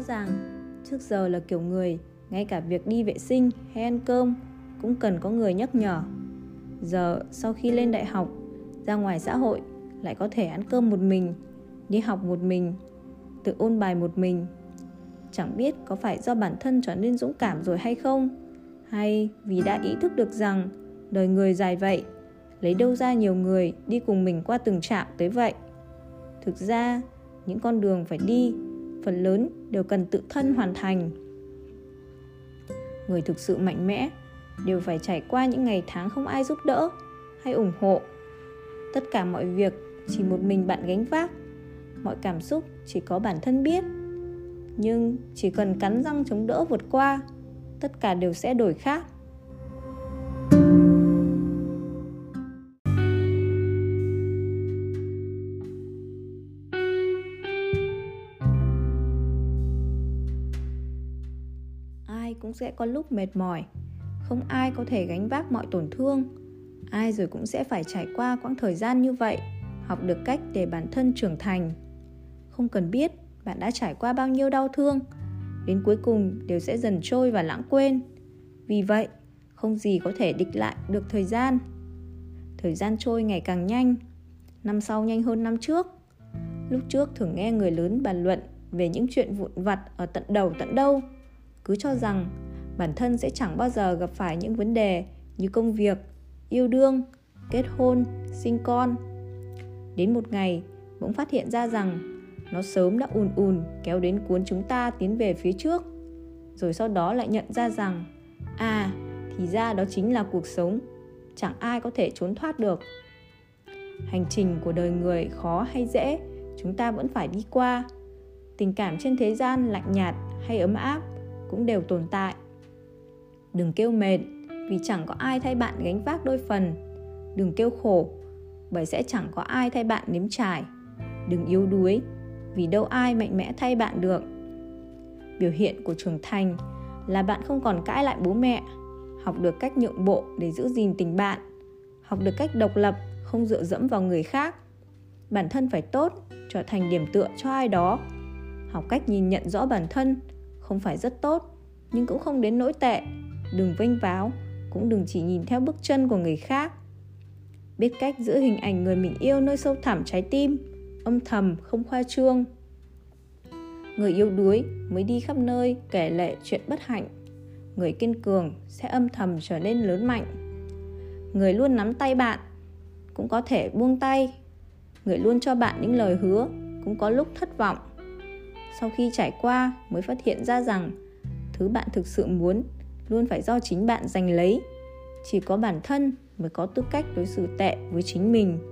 rõ ràng. Trước giờ là kiểu người, ngay cả việc đi vệ sinh hay ăn cơm cũng cần có người nhắc nhở. Giờ sau khi lên đại học, ra ngoài xã hội lại có thể ăn cơm một mình, đi học một mình, tự ôn bài một mình. Chẳng biết có phải do bản thân trở nên dũng cảm rồi hay không, hay vì đã ý thức được rằng đời người dài vậy, lấy đâu ra nhiều người đi cùng mình qua từng trạm tới vậy. Thực ra, những con đường phải đi phần lớn đều cần tự thân hoàn thành. Người thực sự mạnh mẽ đều phải trải qua những ngày tháng không ai giúp đỡ hay ủng hộ. Tất cả mọi việc chỉ một mình bạn gánh vác. Mọi cảm xúc chỉ có bản thân biết. Nhưng chỉ cần cắn răng chống đỡ vượt qua, tất cả đều sẽ đổi khác. Cũng sẽ có lúc mệt mỏi. Không ai có thể gánh vác mọi tổn thương. Ai rồi cũng sẽ phải trải qua quãng thời gian như vậy, học được cách để bản thân trưởng thành. Không cần biết bạn đã trải qua bao nhiêu đau thương, đến cuối cùng đều sẽ dần trôi và lãng quên. Vì vậy, không gì có thể địch lại được thời gian. Thời gian trôi ngày càng nhanh, năm sau nhanh hơn năm trước. Lúc trước thường nghe người lớn bàn luận về những chuyện vụn vặt ở tận đầu tận đâu cứ cho rằng bản thân sẽ chẳng bao giờ gặp phải những vấn đề như công việc, yêu đương, kết hôn, sinh con. Đến một ngày, bỗng phát hiện ra rằng nó sớm đã ùn ùn kéo đến cuốn chúng ta tiến về phía trước, rồi sau đó lại nhận ra rằng à thì ra đó chính là cuộc sống, chẳng ai có thể trốn thoát được. Hành trình của đời người khó hay dễ, chúng ta vẫn phải đi qua. Tình cảm trên thế gian lạnh nhạt hay ấm áp cũng đều tồn tại. Đừng kêu mệt, vì chẳng có ai thay bạn gánh vác đôi phần. Đừng kêu khổ, bởi sẽ chẳng có ai thay bạn nếm trải. Đừng yếu đuối, vì đâu ai mạnh mẽ thay bạn được. Biểu hiện của trưởng thành là bạn không còn cãi lại bố mẹ. Học được cách nhượng bộ để giữ gìn tình bạn. Học được cách độc lập, không dựa dẫm vào người khác. Bản thân phải tốt, trở thành điểm tựa cho ai đó. Học cách nhìn nhận rõ bản thân không phải rất tốt, nhưng cũng không đến nỗi tệ. Đừng vênh váo, cũng đừng chỉ nhìn theo bước chân của người khác. Biết cách giữ hình ảnh người mình yêu nơi sâu thẳm trái tim, âm thầm, không khoa trương. Người yêu đuối mới đi khắp nơi kể lệ chuyện bất hạnh. Người kiên cường sẽ âm thầm trở nên lớn mạnh. Người luôn nắm tay bạn cũng có thể buông tay. Người luôn cho bạn những lời hứa cũng có lúc thất vọng sau khi trải qua mới phát hiện ra rằng thứ bạn thực sự muốn luôn phải do chính bạn giành lấy. Chỉ có bản thân mới có tư cách đối xử tệ với chính mình.